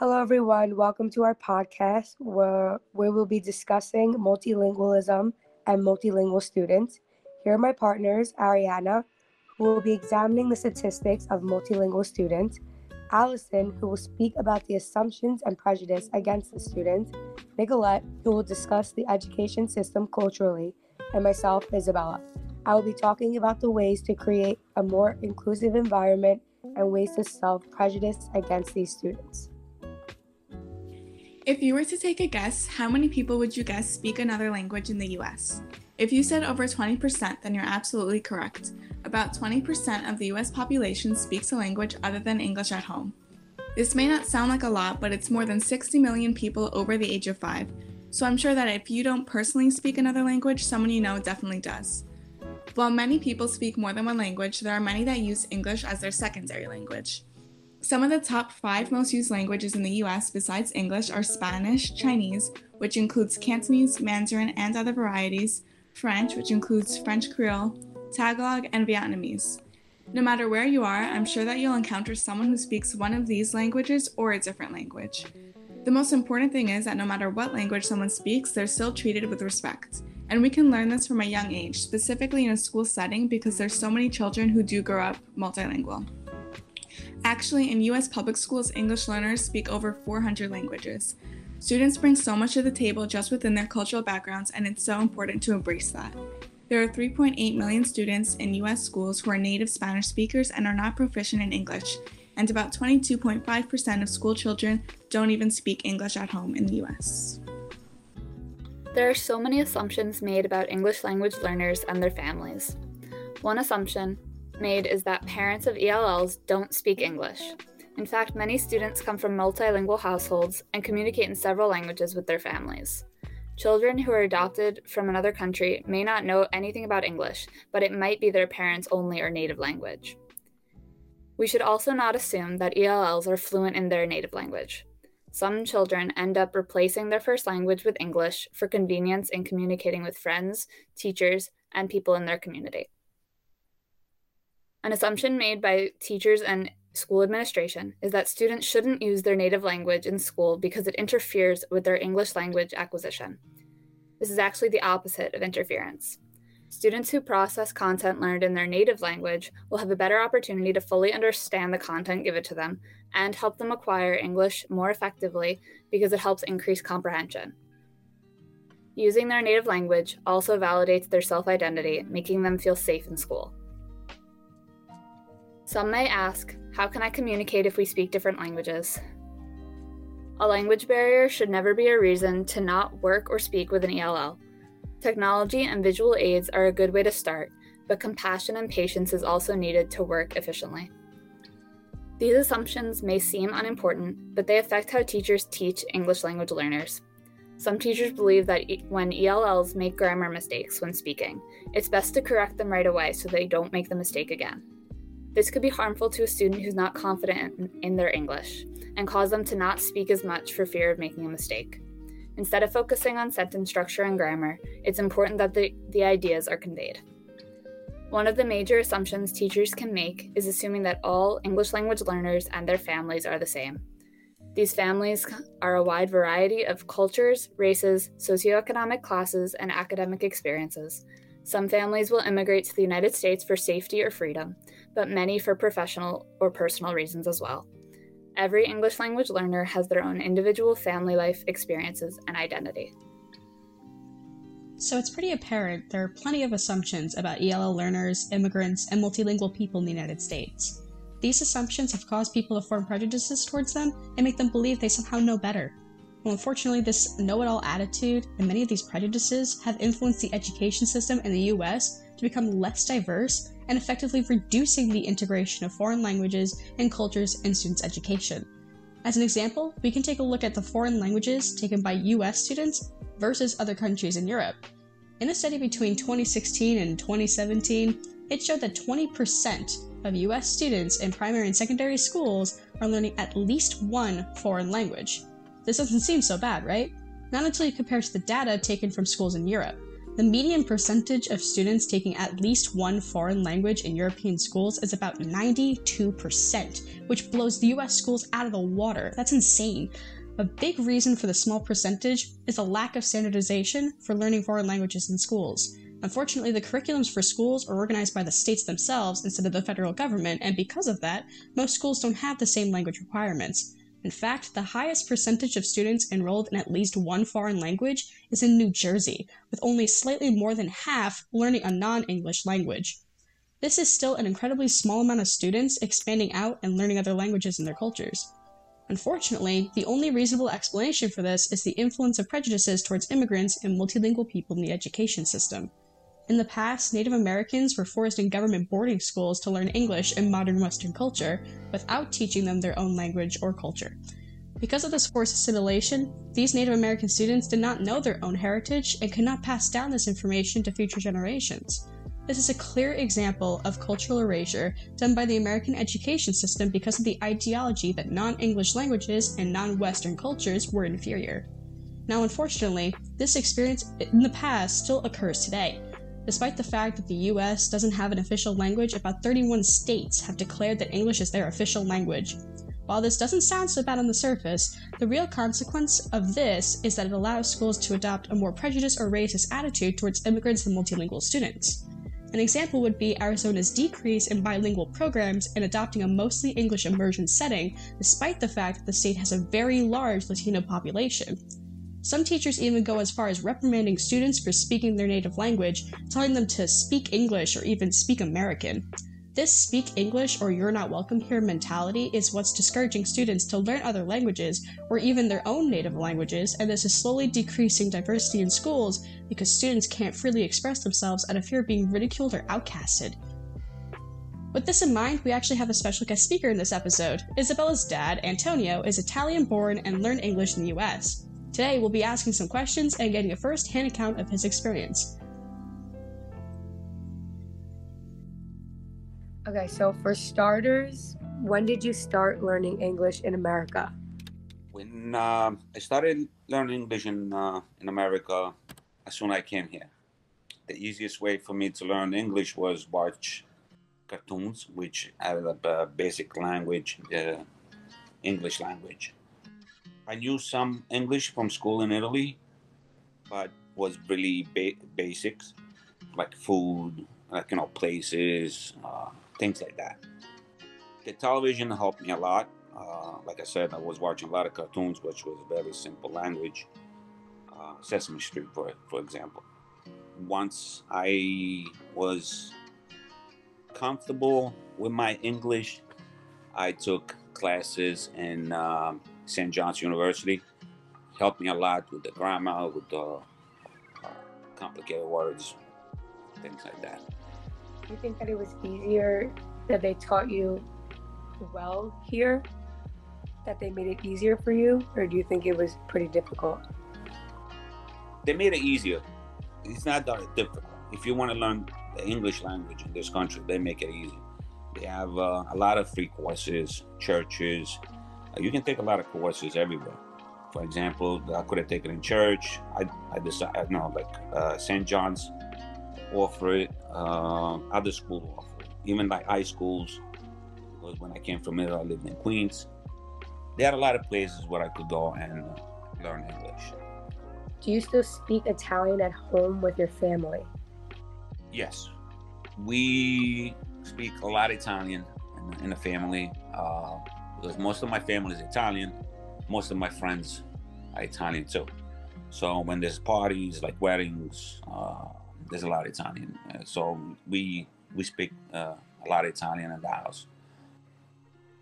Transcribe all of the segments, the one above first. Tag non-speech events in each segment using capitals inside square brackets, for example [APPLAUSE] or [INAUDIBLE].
Hello, everyone. Welcome to our podcast where, where we'll be discussing multilingualism and multilingual students. Here are my partners, Ariana, who will be examining the statistics of multilingual students, Allison, who will speak about the assumptions and prejudice against the students, Nicolette, who will discuss the education system culturally, and myself, Isabella. I will be talking about the ways to create a more inclusive environment and ways to self prejudice against these students. If you were to take a guess, how many people would you guess speak another language in the US? If you said over 20%, then you're absolutely correct. About 20% of the US population speaks a language other than English at home. This may not sound like a lot, but it's more than 60 million people over the age of 5. So I'm sure that if you don't personally speak another language, someone you know definitely does. While many people speak more than one language, there are many that use English as their secondary language. Some of the top five most used languages in the US besides English are Spanish, Chinese, which includes Cantonese, Mandarin, and other varieties, French, which includes French Creole, Tagalog, and Vietnamese. No matter where you are, I'm sure that you'll encounter someone who speaks one of these languages or a different language. The most important thing is that no matter what language someone speaks, they're still treated with respect. And we can learn this from a young age, specifically in a school setting because there's so many children who do grow up multilingual. Actually, in US public schools, English learners speak over 400 languages. Students bring so much to the table just within their cultural backgrounds, and it's so important to embrace that. There are 3.8 million students in US schools who are native Spanish speakers and are not proficient in English, and about 22.5% of school children don't even speak English at home in the US. There are so many assumptions made about English language learners and their families. One assumption made is that parents of ELLs don't speak English. In fact, many students come from multilingual households and communicate in several languages with their families. Children who are adopted from another country may not know anything about English, but it might be their parents' only or native language. We should also not assume that ELLs are fluent in their native language. Some children end up replacing their first language with English for convenience in communicating with friends, teachers, and people in their community. An assumption made by teachers and school administration is that students shouldn't use their native language in school because it interferes with their English language acquisition. This is actually the opposite of interference. Students who process content learned in their native language will have a better opportunity to fully understand the content given to them and help them acquire English more effectively because it helps increase comprehension. Using their native language also validates their self identity, making them feel safe in school. Some may ask, how can I communicate if we speak different languages? A language barrier should never be a reason to not work or speak with an ELL. Technology and visual aids are a good way to start, but compassion and patience is also needed to work efficiently. These assumptions may seem unimportant, but they affect how teachers teach English language learners. Some teachers believe that when ELLs make grammar mistakes when speaking, it's best to correct them right away so they don't make the mistake again. This could be harmful to a student who's not confident in their English and cause them to not speak as much for fear of making a mistake. Instead of focusing on sentence structure and grammar, it's important that the, the ideas are conveyed. One of the major assumptions teachers can make is assuming that all English language learners and their families are the same. These families are a wide variety of cultures, races, socioeconomic classes, and academic experiences. Some families will immigrate to the United States for safety or freedom, but many for professional or personal reasons as well. Every English language learner has their own individual family life experiences and identity. So it's pretty apparent there are plenty of assumptions about ELL learners, immigrants, and multilingual people in the United States. These assumptions have caused people to form prejudices towards them and make them believe they somehow know better. Well, unfortunately, this know it all attitude and many of these prejudices have influenced the education system in the US to become less diverse and effectively reducing the integration of foreign languages and cultures in students' education. As an example, we can take a look at the foreign languages taken by US students versus other countries in Europe. In a study between 2016 and 2017, it showed that 20% of US students in primary and secondary schools are learning at least one foreign language. This doesn't seem so bad, right? Not until you compare to the data taken from schools in Europe. The median percentage of students taking at least one foreign language in European schools is about 92%, which blows the US schools out of the water. That's insane. A big reason for the small percentage is a lack of standardization for learning foreign languages in schools. Unfortunately, the curriculums for schools are organized by the states themselves instead of the federal government, and because of that, most schools don't have the same language requirements. In fact, the highest percentage of students enrolled in at least one foreign language is in New Jersey, with only slightly more than half learning a non English language. This is still an incredibly small amount of students expanding out and learning other languages and their cultures. Unfortunately, the only reasonable explanation for this is the influence of prejudices towards immigrants and multilingual people in the education system. In the past, Native Americans were forced in government boarding schools to learn English and modern Western culture without teaching them their own language or culture. Because of this forced assimilation, these Native American students did not know their own heritage and could not pass down this information to future generations. This is a clear example of cultural erasure done by the American education system because of the ideology that non English languages and non Western cultures were inferior. Now, unfortunately, this experience in the past still occurs today. Despite the fact that the US doesn't have an official language, about 31 states have declared that English is their official language. While this doesn't sound so bad on the surface, the real consequence of this is that it allows schools to adopt a more prejudiced or racist attitude towards immigrants and multilingual students. An example would be Arizona's decrease in bilingual programs and adopting a mostly English immersion setting, despite the fact that the state has a very large Latino population. Some teachers even go as far as reprimanding students for speaking their native language, telling them to speak English or even speak American. This speak English or you're not welcome here mentality is what's discouraging students to learn other languages or even their own native languages, and this is slowly decreasing diversity in schools because students can't freely express themselves out of fear of being ridiculed or outcasted. With this in mind, we actually have a special guest speaker in this episode. Isabella's dad, Antonio, is Italian born and learned English in the US. Today, we'll be asking some questions and getting a first hand account of his experience. Okay, so for starters, when did you start learning English in America? When uh, I started learning English in, uh, in America, as soon as I came here, the easiest way for me to learn English was watch cartoons, which added up a basic language, the English language. I knew some English from school in Italy, but was really ba- basics, like food, like you know, places, uh, things like that. The television helped me a lot. Uh, like I said, I was watching a lot of cartoons, which was very simple language. Uh, Sesame Street, for for example. Once I was comfortable with my English, I took classes in um, St. John's University. Helped me a lot with the grammar, with the uh, complicated words, things like that. Do you think that it was easier that they taught you well here? That they made it easier for you? Or do you think it was pretty difficult? They made it easier. It's not that difficult. If you want to learn the English language in this country, they make it easy. They have uh, a lot of free courses, churches, you can take a lot of courses everywhere. For example, I could have taken in church. I, I decided, no, like uh, St. John's offer it, uh, other schools offer it, even like high schools. Because when I came from Italy, I lived in Queens. They had a lot of places where I could go and learn English. Do you still speak Italian at home with your family? Yes, we speak a lot Italian in, in the family. Uh, because most of my family is Italian. Most of my friends are Italian too. So when there's parties like weddings, uh, there's a lot of Italian. Uh, so we we speak uh, a lot of Italian in the house.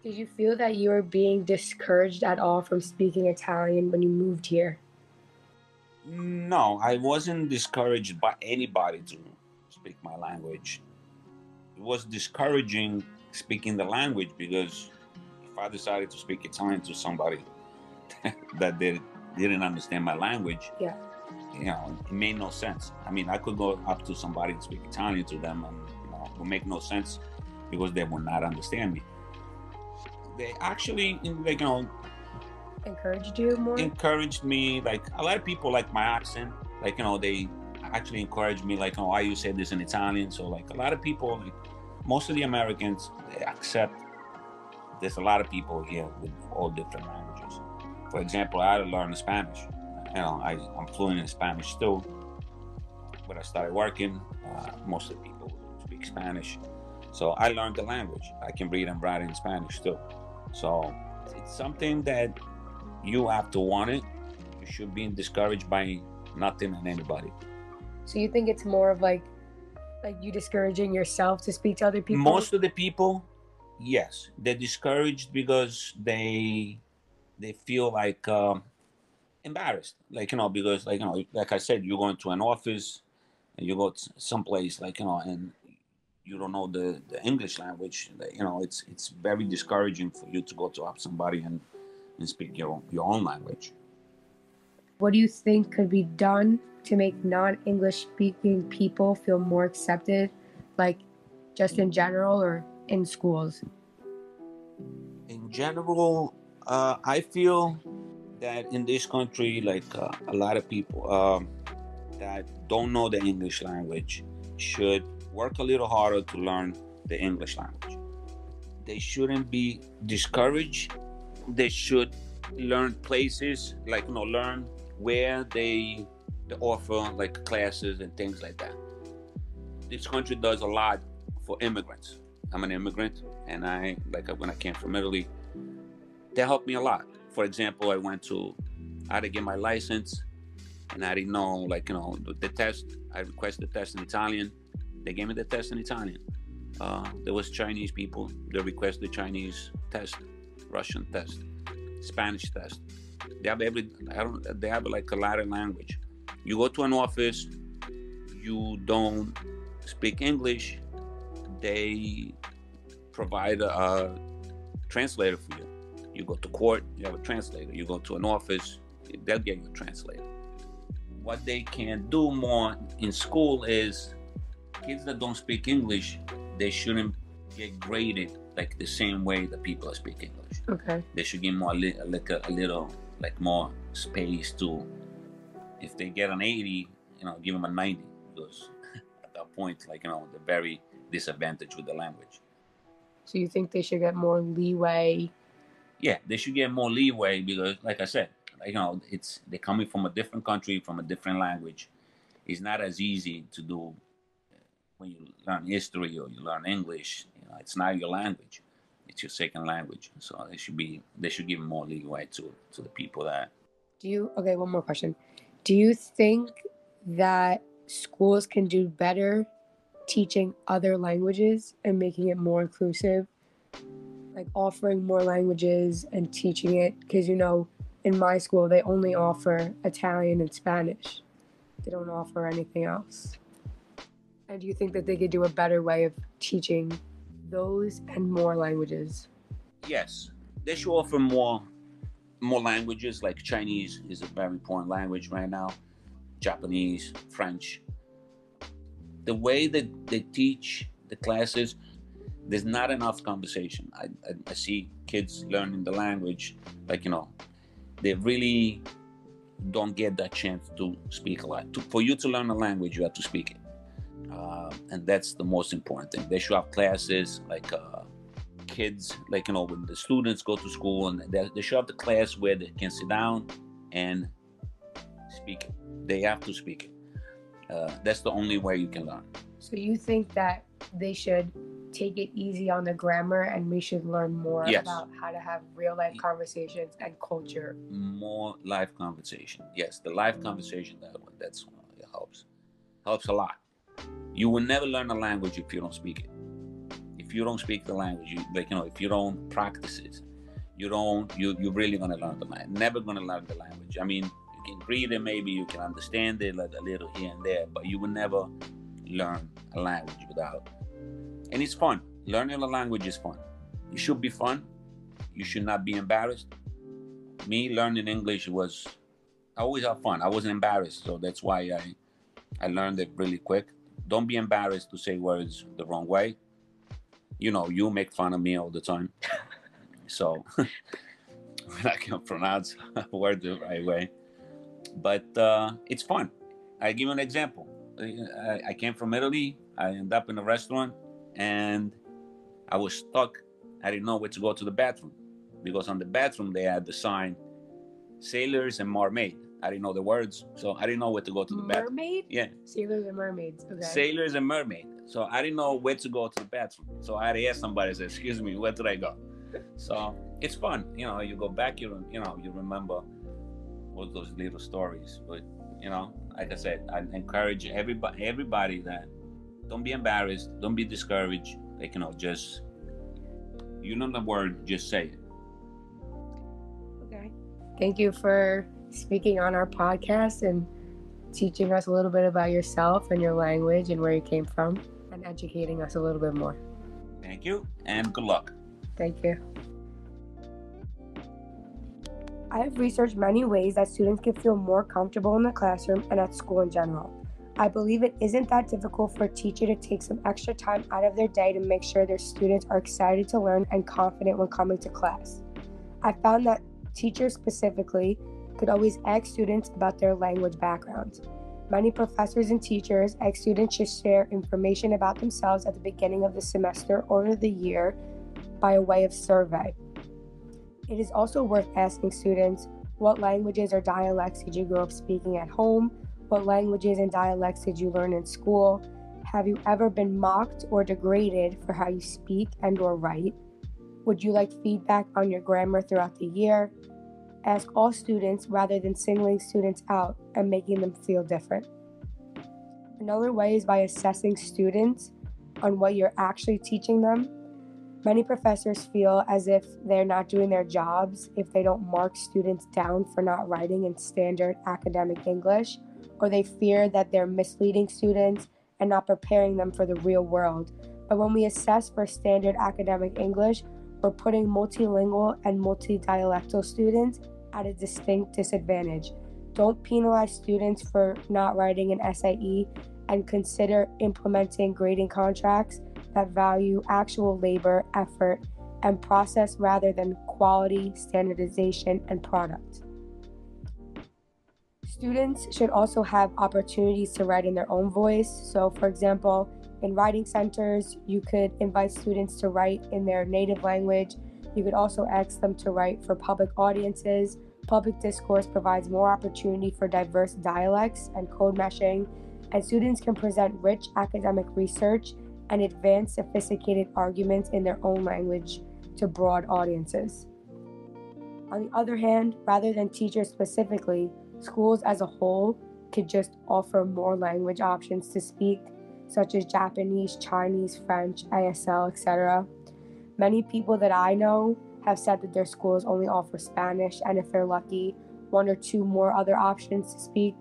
Did you feel that you were being discouraged at all from speaking Italian when you moved here? No, I wasn't discouraged by anybody to speak my language. It was discouraging speaking the language because I decided to speak Italian to somebody [LAUGHS] that did, didn't understand my language, yeah, you know, it made no sense. I mean, I could go up to somebody and speak Italian to them, and you know, it would make no sense because they would not understand me. They actually, you know, encouraged you more. Encouraged me. Like a lot of people like my accent. Like you know, they actually encourage me like, oh, why you say this in Italian? So like a lot of people, like most of the Americans, they accept. There's a lot of people here with all different languages. For example, I had to learn Spanish. You know, I, I'm fluent in Spanish still. When I started working, uh, most of the people speak Spanish. So I learned the language. I can read and write in Spanish too. So it's something that you have to want it. You should be discouraged by nothing and anybody. So you think it's more of like like you discouraging yourself to speak to other people? Most of the people, yes, they're discouraged because they they feel like um, embarrassed, like you know, because like you know, like I said, you go into an office and you go to someplace like you know, and you don't know the, the English language. You know, it's it's very discouraging for you to go to up somebody and and speak your own, your own language. What do you think could be done to make non-English speaking people feel more accepted, like just in general or in schools? In general, uh, I feel that in this country, like uh, a lot of people um, that don't know the English language should work a little harder to learn the English language. They shouldn't be discouraged. They should learn places, like you know, learn where they, they offer like classes and things like that. This country does a lot for immigrants. I'm an immigrant, and I like when I came from Italy, that helped me a lot. For example, I went to, I had to get my license, and I didn't know like you know the test. I requested the test in Italian. They gave me the test in Italian. Uh, there was Chinese people. They requested the Chinese test, Russian test, Spanish test. They have every. I don't. They have like a lot of language. You go to an office, you don't speak English. They provide a translator for you. You go to court, you have a translator. You go to an office, they'll get you a translator. What they can do more in school is kids that don't speak English, they shouldn't get graded like the same way that people that speak English. Okay. They should get more like a, a little like more space to. If they get an 80, you know, give them a 90 because [LAUGHS] at that point, like you know, they're very disadvantaged with the language. So you think they should get more leeway? Yeah, they should get more leeway because, like I said, you know, it's they're coming from a different country, from a different language. It's not as easy to do uh, when you learn history or you learn English. You know, it's not your language; it's your second language. So they should be they should give more leeway to to the people that. Do you okay? One more question. Do you think that schools can do better teaching other languages and making it more inclusive? Like offering more languages and teaching it because you know in my school they only offer Italian and Spanish. They don't offer anything else. And do you think that they could do a better way of teaching those and more languages? Yes, they should offer more more languages. Like Chinese is a very important language right now. Japanese, French. The way that they teach the classes, there's not enough conversation. I, I, I see kids learning the language, like you know, they really don't get that chance to speak a lot. To, for you to learn a language, you have to speak it uh, and that's the most important thing. They should have classes like uh, kids, like you know, when the students go to school, and they, they should have the class where they can sit down and speak it. They have to speak it. Uh, that's the only way you can learn. So you think that they should take it easy on the grammar, and we should learn more yes. about how to have real life conversations and culture. More live conversation. Yes, the live conversation that one that's it helps helps a lot you will never learn a language if you don't speak it. If you don't speak the language, you, like you know, if you don't practice it, you don't. You you're really gonna learn the language. Never gonna learn the language. I mean, can read it, maybe you can understand it like a little here and there, but you will never learn a language without. And it's fun. Learning a language is fun. It should be fun. You should not be embarrassed. Me learning English was I always have fun. I wasn't embarrassed, so that's why I I learned it really quick don't be embarrassed to say words the wrong way. You know, you make fun of me all the time. [LAUGHS] so [LAUGHS] when I can pronounce [LAUGHS] a word the right way. But uh, it's fun. I give you an example. I, I came from Italy. I end up in a restaurant, and I was stuck. I didn't know where to go to the bathroom because on the bathroom they had the sign sailors and mermaid. I didn't know the words, so I didn't know where to go to the bathroom. Mermaid? Yeah, Sailors and mermaids. Okay. sailors and mermaid. So I didn't know where to go to the bathroom. So I had to ask somebody. I said, "Excuse me, where did I go?" So it's fun, you know. You go back, you you know, you remember all those little stories. But you know, like I said, I encourage everybody, everybody that don't be embarrassed, don't be discouraged. Like you know, just you know the word, just say it. Okay. Thank you for speaking on our podcast and teaching us a little bit about yourself and your language and where you came from and educating us a little bit more. Thank you, and good luck. Thank you. I have researched many ways that students can feel more comfortable in the classroom and at school in general. I believe it isn't that difficult for a teacher to take some extra time out of their day to make sure their students are excited to learn and confident when coming to class. I found that teachers specifically could always ask students about their language backgrounds. Many professors and teachers ask students to share information about themselves at the beginning of the semester or the year by way of survey. It is also worth asking students what languages or dialects did you grow up speaking at home? What languages and dialects did you learn in school? Have you ever been mocked or degraded for how you speak and or write? Would you like feedback on your grammar throughout the year? Ask all students rather than singling students out and making them feel different. Another way is by assessing students on what you're actually teaching them Many professors feel as if they're not doing their jobs if they don't mark students down for not writing in standard academic English, or they fear that they're misleading students and not preparing them for the real world. But when we assess for standard academic English, we're putting multilingual and multidialectal students at a distinct disadvantage. Don't penalize students for not writing an SAE and consider implementing grading contracts that value actual labor, effort, and process rather than quality, standardization, and product. Students should also have opportunities to write in their own voice. So, for example, in writing centers, you could invite students to write in their native language. You could also ask them to write for public audiences. Public discourse provides more opportunity for diverse dialects and code meshing, and students can present rich academic research and advanced sophisticated arguments in their own language to broad audiences. On the other hand, rather than teachers specifically, schools as a whole could just offer more language options to speak, such as Japanese, Chinese, French, ASL, etc. Many people that I know have said that their schools only offer Spanish, and if they're lucky, one or two more other options to speak.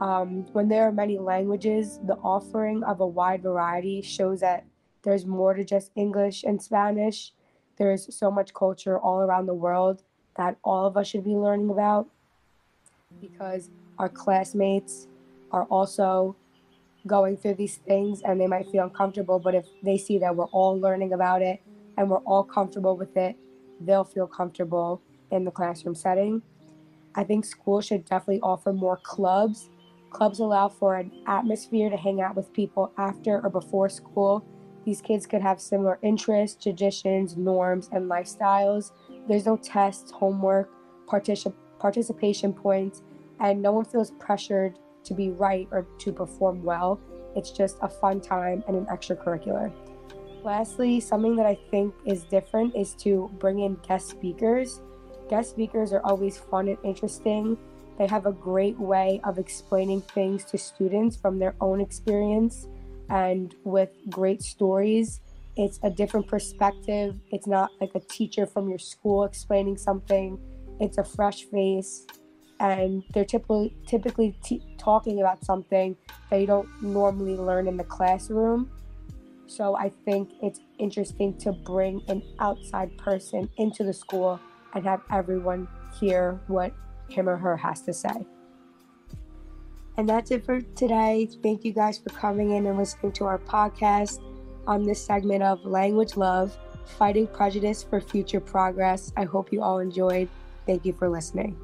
Um, when there are many languages, the offering of a wide variety shows that there's more to just English and Spanish. There's so much culture all around the world that all of us should be learning about because our classmates are also going through these things and they might feel uncomfortable. But if they see that we're all learning about it and we're all comfortable with it, they'll feel comfortable in the classroom setting. I think schools should definitely offer more clubs Clubs allow for an atmosphere to hang out with people after or before school. These kids could have similar interests, traditions, norms, and lifestyles. There's no tests, homework, particip- participation points, and no one feels pressured to be right or to perform well. It's just a fun time and an extracurricular. Lastly, something that I think is different is to bring in guest speakers. Guest speakers are always fun and interesting they have a great way of explaining things to students from their own experience and with great stories. It's a different perspective. It's not like a teacher from your school explaining something, it's a fresh face. And they're typically typically t- talking about something that you don't normally learn in the classroom. So I think it's interesting to bring an outside person into the school and have everyone hear what him or her has to say. And that's it for today. Thank you guys for coming in and listening to our podcast on this segment of Language Love Fighting Prejudice for Future Progress. I hope you all enjoyed. Thank you for listening.